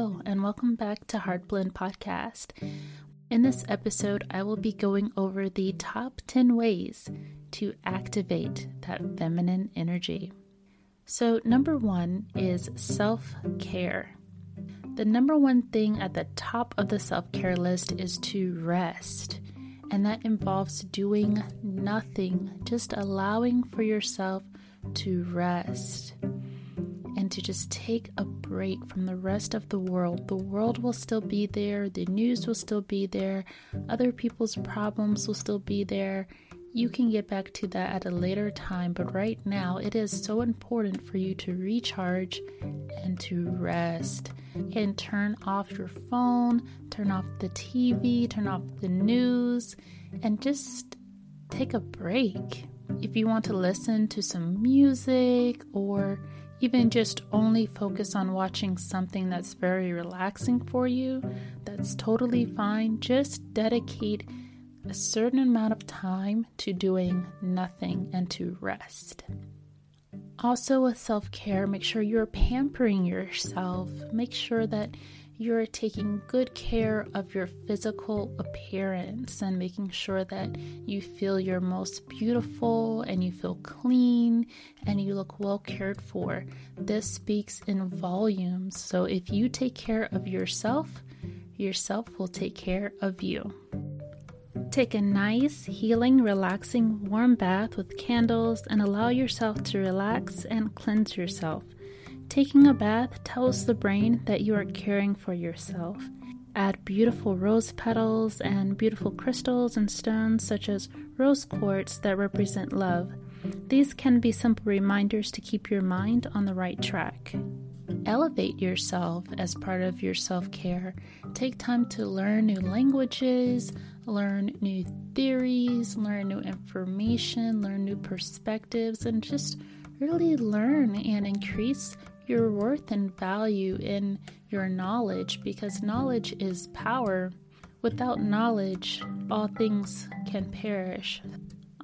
And welcome back to Heartblend Podcast. In this episode, I will be going over the top 10 ways to activate that feminine energy. So, number one is self care. The number one thing at the top of the self care list is to rest, and that involves doing nothing, just allowing for yourself to rest to just take a break from the rest of the world. The world will still be there, the news will still be there, other people's problems will still be there. You can get back to that at a later time, but right now it is so important for you to recharge and to rest and turn off your phone, turn off the TV, turn off the news, and just take a break. If you want to listen to some music or even just only focus on watching something that's very relaxing for you, that's totally fine. Just dedicate a certain amount of time to doing nothing and to rest. Also, with self care, make sure you're pampering yourself. Make sure that you're taking good care of your physical appearance and making sure that you feel your most beautiful and you feel clean and you look well cared for. This speaks in volumes. So if you take care of yourself, yourself will take care of you. Take a nice, healing, relaxing, warm bath with candles and allow yourself to relax and cleanse yourself. Taking a bath tells the brain that you are caring for yourself. Add beautiful rose petals and beautiful crystals and stones, such as rose quartz, that represent love. These can be simple reminders to keep your mind on the right track. Elevate yourself as part of your self care. Take time to learn new languages, learn new theories, learn new information, learn new perspectives, and just really learn and increase your worth and value in your knowledge because knowledge is power. Without knowledge, all things can perish.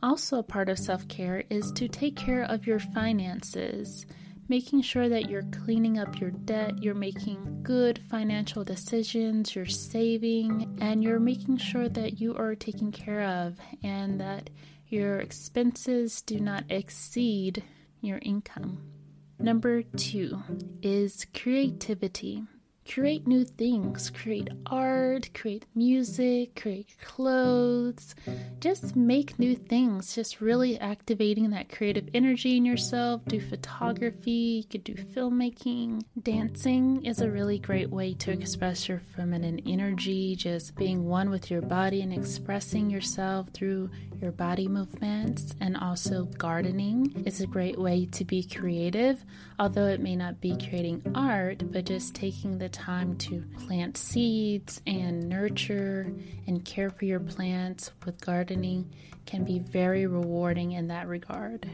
Also, a part of self care is to take care of your finances, making sure that you're cleaning up your debt, you're making good financial decisions, you're saving, and you're making sure that you are taken care of and that your expenses do not exceed your income. Number two is creativity. Create new things, create art, create music, create clothes. Just make new things, just really activating that creative energy in yourself. Do photography, you could do filmmaking. Dancing is a really great way to express your feminine energy, just being one with your body and expressing yourself through your body movements, and also gardening is a great way to be creative, although it may not be creating art, but just taking the time to plant seeds and nurture and care for your plants with gardening can be very rewarding in that regard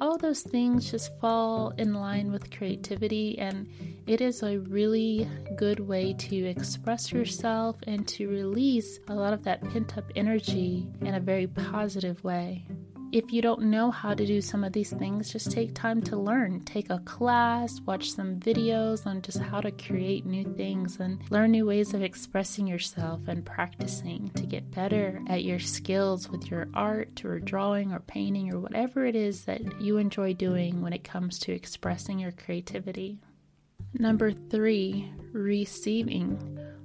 all those things just fall in line with creativity, and it is a really good way to express yourself and to release a lot of that pent up energy in a very positive way. If you don't know how to do some of these things, just take time to learn. Take a class, watch some videos on just how to create new things and learn new ways of expressing yourself and practicing to get better at your skills with your art or drawing or painting or whatever it is that you enjoy doing when it comes to expressing your creativity. Number three, receiving.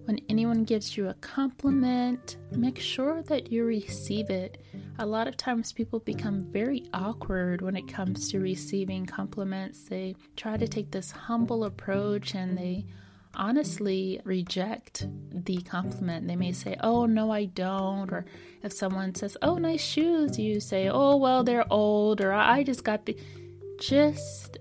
When anyone gives you a compliment, make sure that you receive it. A lot of times people become very awkward when it comes to receiving compliments. They try to take this humble approach and they honestly reject the compliment. They may say, Oh, no, I don't. Or if someone says, Oh, nice shoes, you say, Oh, well, they're old. Or I just got the. Just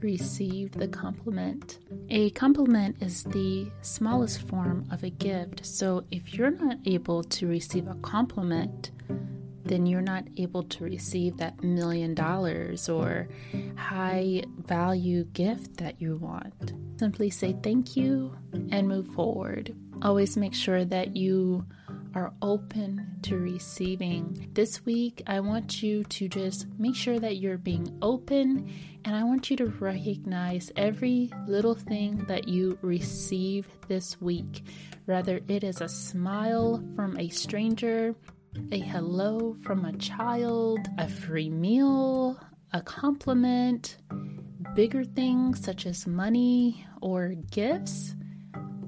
receive the compliment. A compliment is the smallest form of a gift. So if you're not able to receive a compliment, then you're not able to receive that million dollars or high value gift that you want. Simply say thank you and move forward. Always make sure that you are open to receiving. This week, I want you to just make sure that you're being open and I want you to recognize every little thing that you receive this week. Whether it is a smile from a stranger, a hello from a child, a free meal, a compliment, bigger things such as money or gifts,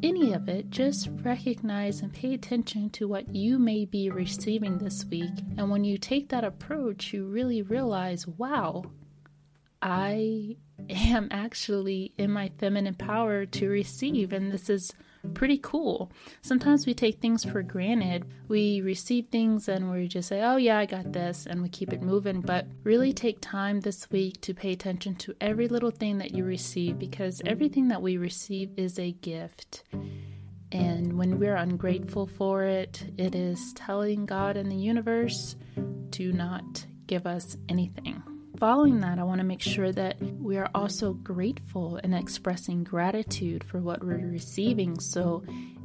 any of it, just recognize and pay attention to what you may be receiving this week. And when you take that approach, you really realize, wow, I am actually in my feminine power to receive, and this is pretty cool. Sometimes we take things for granted. We receive things and we just say, oh, yeah, I got this, and we keep it moving. But really take time this week to pay attention to every little thing that you receive because everything that we receive is a gift. And when we're ungrateful for it, it is telling God and the universe to not give us anything following that, I want to make sure that we are also grateful and expressing gratitude for what we're receiving. So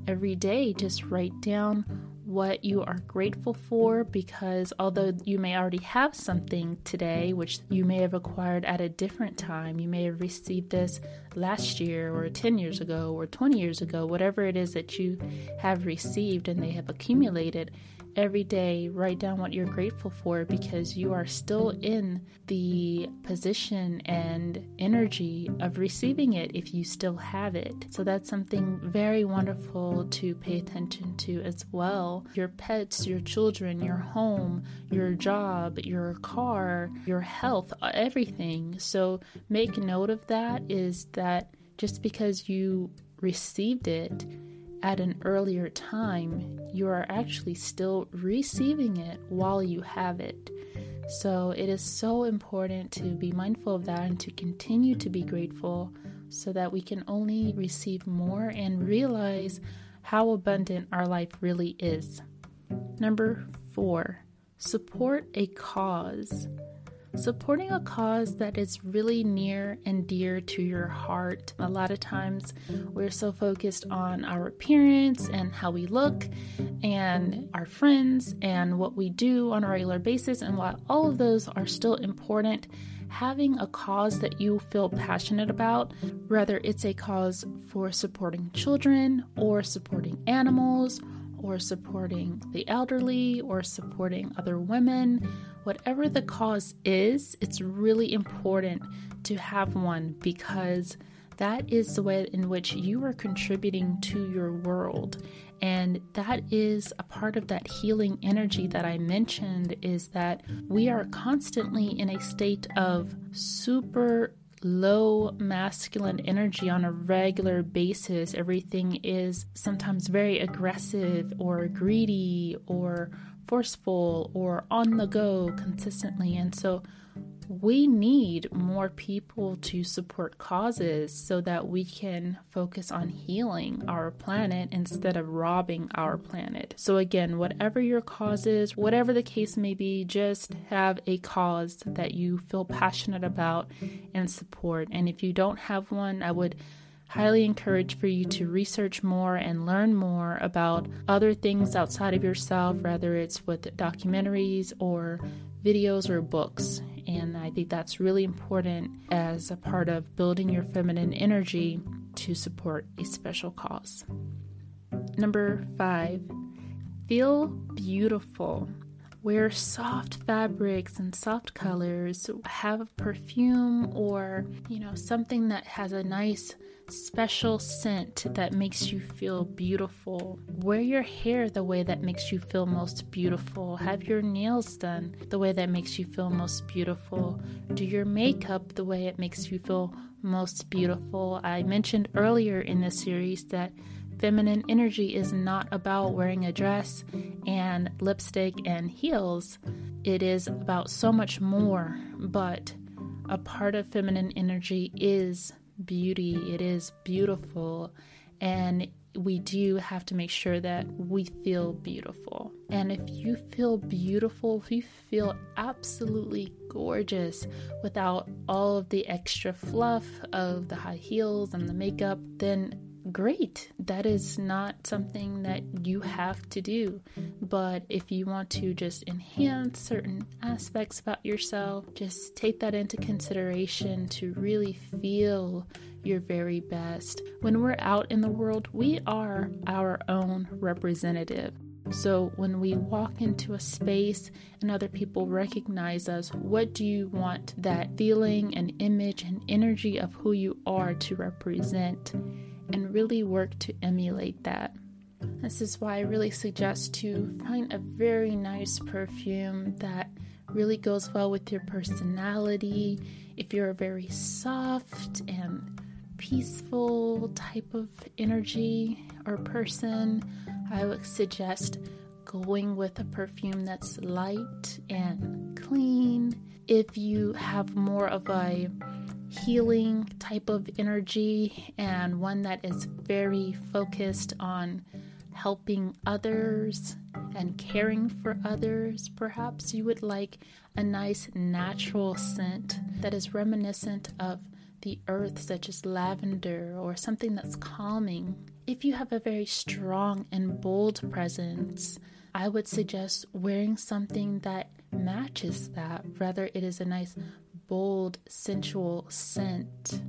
every day, just write down what you are grateful for because although you may already have something today, which you may have acquired at a different time, you may have received this last year or 10 years ago or 20 years ago, whatever it is that you have received and they have accumulated every day write down what you're grateful for because you are still in the position and energy of receiving it if you still have it. So that's something very wonderful to pay attention to as well. Your pets, your children, your home, your job, your car, your health, everything. So make note of that is that just because you received it at an earlier time, you are actually still receiving it while you have it. So it is so important to be mindful of that and to continue to be grateful so that we can only receive more and realize how abundant our life really is. Number four, support a cause supporting a cause that is really near and dear to your heart. A lot of times we're so focused on our appearance and how we look and our friends and what we do on a regular basis. And while all of those are still important, having a cause that you feel passionate about, whether it's a cause for supporting children or supporting animals or supporting the elderly or supporting other women whatever the cause is, it's really important to have one because that is the way in which you are contributing to your world. And that is a part of that healing energy that I mentioned is that we are constantly in a state of super low masculine energy on a regular basis. Everything is sometimes very aggressive or greedy or forceful or on the go consistently. And so we need more people to support causes so that we can focus on healing our planet instead of robbing our planet. So, again, whatever your cause is, whatever the case may be, just have a cause that you feel passionate about and support. And if you don't have one, I would highly encourage for you to research more and learn more about other things outside of yourself, whether it's with documentaries or videos or books. And I think that's really important as a part of building your feminine energy to support a special cause. Number five, feel beautiful. wear soft fabrics and soft colors, have perfume or, you know, something that has a nice special scent that makes you feel beautiful. Wear your hair the way that makes you feel most beautiful. Have your nails done the way that makes you feel most beautiful. Do your makeup the way it makes you feel most beautiful. I mentioned earlier in this series that feminine energy is not about wearing a dress and lipstick and heels. It is about so much more, but a part of feminine energy is beauty, it is beautiful, and we do have to make sure that we feel beautiful. And if you feel beautiful, if you feel absolutely gorgeous without all of the extra fluff of the high heels and the makeup, then great. That is mm-hmm. not something that you have to do. But if you want to just enhance certain aspects about yourself, just take that into consideration to really feel your very best. When we're out in the world, we are our own representative. So, when we walk into a space and other people recognize us, what do you want that feeling and image and energy of who you are to represent? And really work to emulate that. This is why I really suggest to find a very nice perfume that really goes well with your personality. If you're a very soft and peaceful type of energy or person, I would suggest going with a perfume that's light and clean. If you have more of a healing type of energy and one that is very focused on helping others and caring for others. Perhaps you would like a nice natural scent that is reminiscent of the earth, such as lavender or something that's calming. If you have a very strong and bold presence, I would suggest wearing something that matches that. Rather, it is a nice bold, sensual scent.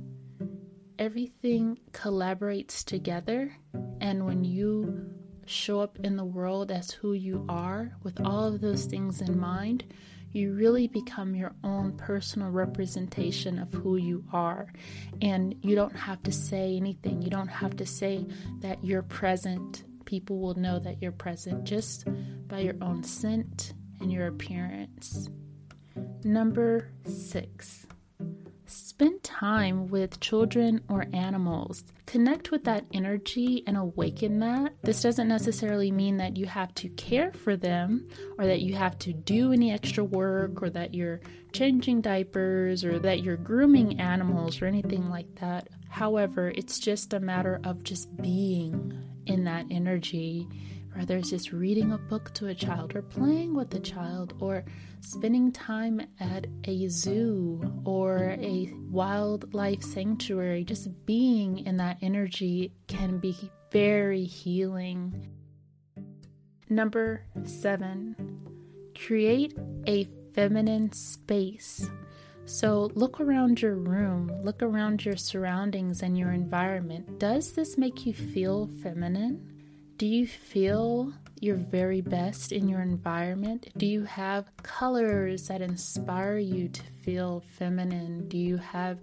Everything collaborates together, and when you show up in the world as who you are, with all of those things in mind, you really become your own personal representation of who you are. And you don't have to say anything, you don't have to say that you're present. People will know that you're present just by your own scent and your appearance. Number six, spend time with children or animals. Connect with that energy and awaken that. This doesn't necessarily mean that you have to care for them or that you have to do any extra work or that you're changing diapers or that you're grooming animals or anything like that. However, it's just a matter of just being in that energy whether it's just reading a book to a child or playing with a child or spending time at a zoo or a wildlife sanctuary, just being in that energy can be very healing. Number seven, create a feminine space. So look around your room, look around your surroundings and your environment. Does this make you feel feminine? Do you feel your very best in your environment? Do you have colors that inspire you to feel feminine? Do you have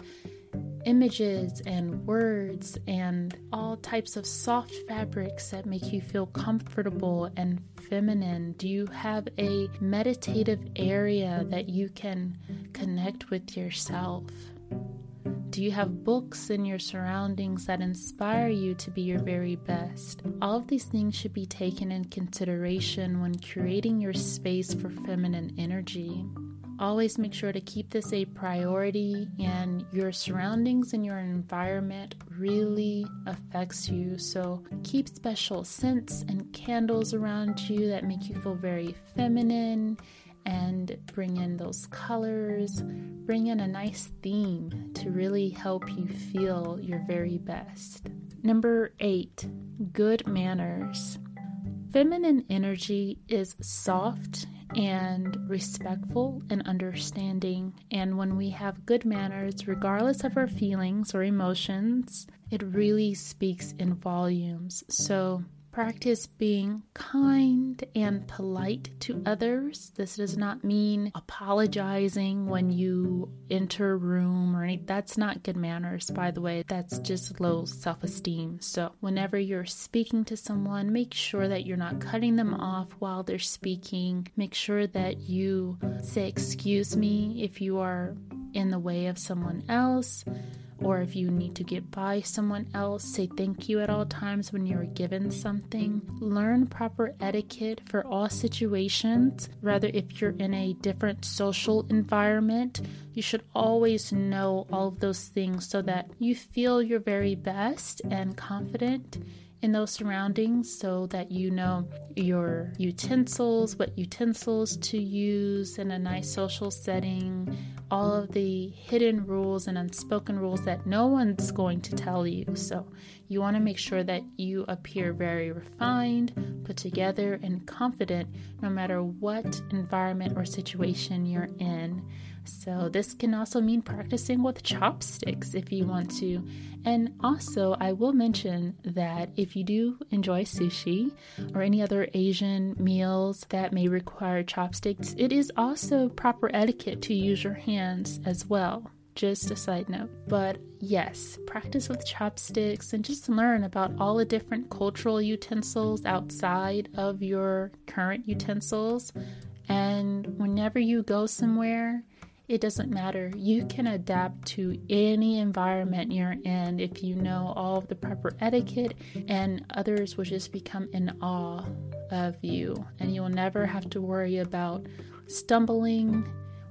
images and words and all types of soft fabrics that make you feel comfortable and feminine? Do you have a meditative area that you can connect with yourself? Do you have books in your surroundings that inspire you to be your very best? All of these things should be taken in consideration when creating your space for feminine energy. Always make sure to keep this a priority, and your surroundings and your environment really affects you. So, keep special scents and candles around you that make you feel very feminine and bring in those colors, bring in a nice theme to really help you feel your very best. Number eight, good manners. Feminine energy is soft and respectful and understanding. And when we have good manners, regardless of our feelings or emotions, it really speaks in volumes. So Practice being kind and polite to others. This does not mean apologizing when you enter a room or anything. That's not good manners, by the way. That's just low self esteem. So, whenever you're speaking to someone, make sure that you're not cutting them off while they're speaking. Make sure that you say, Excuse me, if you are in the way of someone else or if you need to get by someone else, say thank you at all times when you're given something. Learn proper etiquette for all situations. Rather, if you're in a different social environment, you should always know all of those things so that you feel your very best and confident in those surroundings so that you know your utensils, what utensils to use in a nice social setting, all of the hidden rules and unspoken rules that no one's going to tell you. So, you want to make sure that you appear very refined, put together, and confident no matter what environment or situation you're in. So, this can also mean practicing with chopsticks if you want to. And also, I will mention that if you do enjoy sushi or any other Asian meals that may require chopsticks, it is also proper etiquette to use your hands as well. Just a side note. But yes, practice with chopsticks and just learn about all the different cultural utensils outside of your current utensils. And whenever you go somewhere, it doesn't matter. You can adapt to any environment you're in if you know all of the proper etiquette, and others will just become in awe of you. And you'll never have to worry about stumbling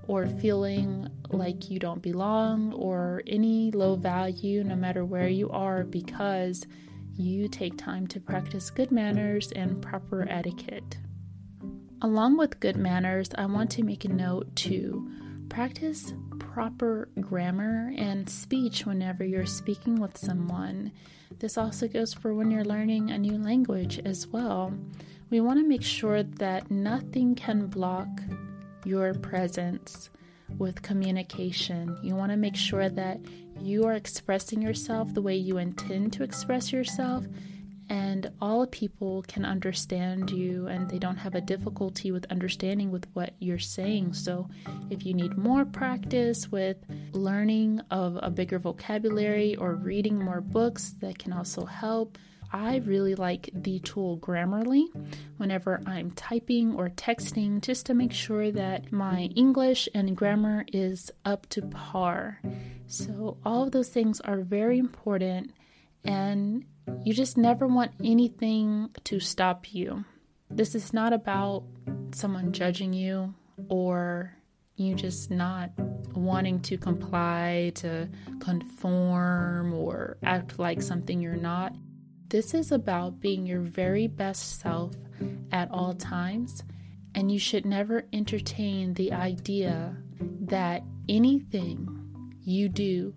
or feeling like you don't belong or any low value, no matter where you are, because you take time to practice good manners and proper etiquette. Along with good manners, I want to make a note to Practice proper grammar and speech whenever you're speaking with someone. This also goes for when you're learning a new language as well. We want to make sure that nothing can block your presence with communication. You want to make sure that you are expressing yourself the way you intend to express yourself and all people can understand you and they don't have a difficulty with understanding with what you're saying. So if you need more practice with learning of a bigger vocabulary or reading more books that can also help. I really like the tool Grammarly. Whenever I'm typing or texting just to make sure that my English and grammar is up to par. So, all of those things are very important and you just never want anything to stop you. This is not about someone judging you or you just not wanting to comply, to conform, or act like something you're not. This is about being your very best self at all times, and you should never entertain the idea that anything you do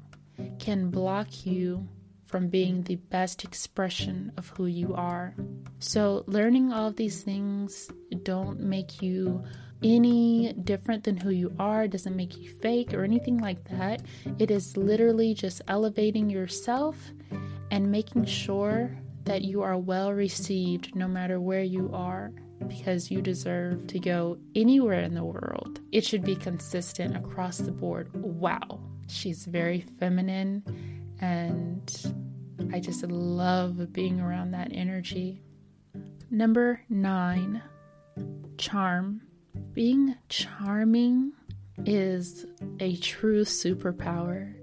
can block you from being the best expression of who you are. So, learning all of these things don't make you any different than who you are, doesn't make you fake or anything like that. It is literally just elevating yourself and making sure that you are well received no matter where you are because you deserve to go anywhere in the world. It should be consistent across the board. Wow, she's very feminine and I just love being around that energy. Number nine, charm. Being charming is a true superpower.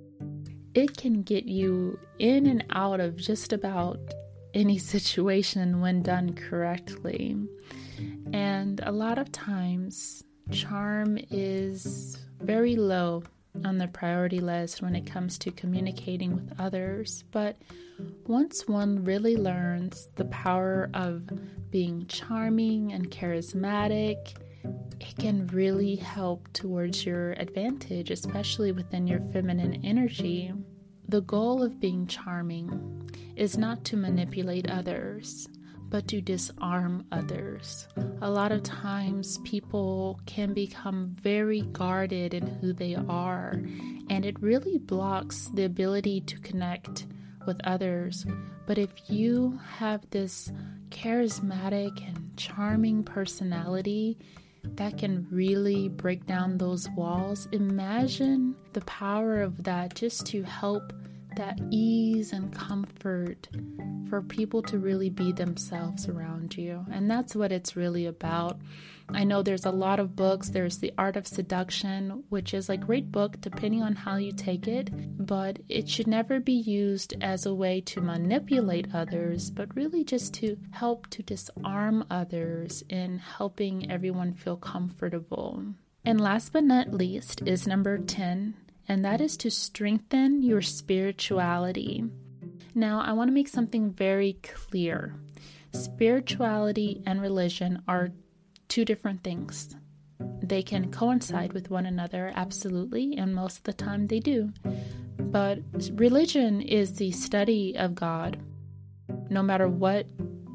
It can get you in and out of just about any situation when done correctly. And a lot of times, charm is very low on the priority list when it comes to communicating with others. But once one really learns the power of being charming and charismatic, it can really help towards your advantage, especially within your feminine energy. The goal of being charming is not to manipulate others, but to disarm others. A lot of times, people can become very guarded in who they are, and it really blocks the ability to connect with others. But if you have this charismatic and charming personality that can really break down those walls. Imagine the power of that just to help that ease and comfort for people to really be themselves around you. And that's what it's really about. I know there's a lot of books. There's The Art of Seduction, which is a great book depending on how you take it, but it should never be used as a way to manipulate others, but really just to help to disarm others in helping everyone feel comfortable. And last but not least is number 10, and that is to strengthen your spirituality. Now, I want to make something very clear. Spirituality and religion are two different things. They can coincide with one another, absolutely, and most of the time they do. But religion is the study of God. No matter what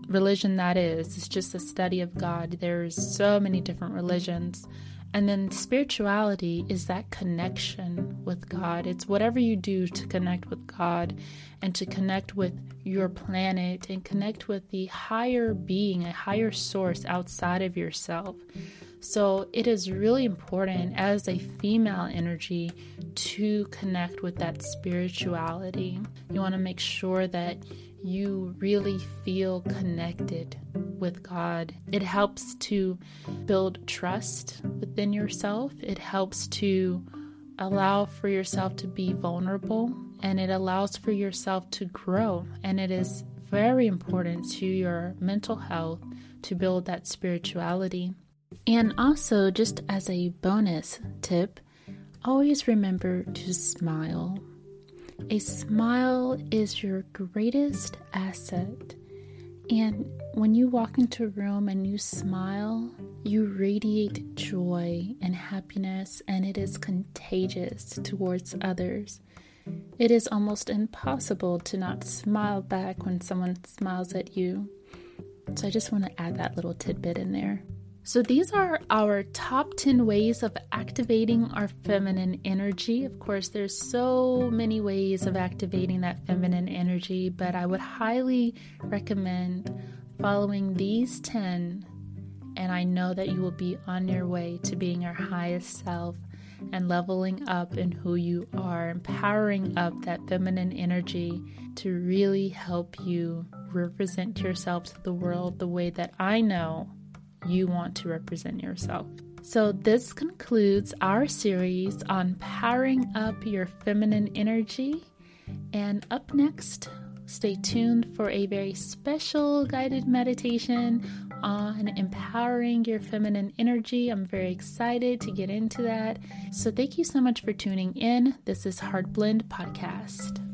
religion that is, it's just a study of God. There's so many different religions. And then spirituality is that connection with God. It's whatever you do to connect with God and to connect with your planet and connect with the higher being, a higher source outside of yourself. So it is really important as a female energy to connect with that spirituality. You want to make sure that you really feel connected with God. It helps to build trust within yourself, it helps to allow for yourself to be vulnerable, and it allows for yourself to grow. And it is very important to your mental health to build that spirituality. And also, just as a bonus tip, always remember to smile. A smile is your greatest asset. And when you walk into a room and you smile, you radiate joy and happiness, and it is contagious towards others. It is almost impossible to not smile back when someone smiles at you. So I just want to add that little tidbit in there. So, these are our top 10 ways of activating our feminine energy. Of course, there's so many ways of activating that feminine energy, but I would highly recommend following these 10, and I know that you will be on your way to being your highest self and leveling up in who you are, empowering up that feminine energy to really help you represent yourself to the world the way that I know you want to represent yourself. So, this concludes our series on powering up your feminine energy. And up next, stay tuned for a very special guided meditation on empowering your feminine energy. I'm very excited to get into that. So, thank you so much for tuning in. This is Heart Blend Podcast.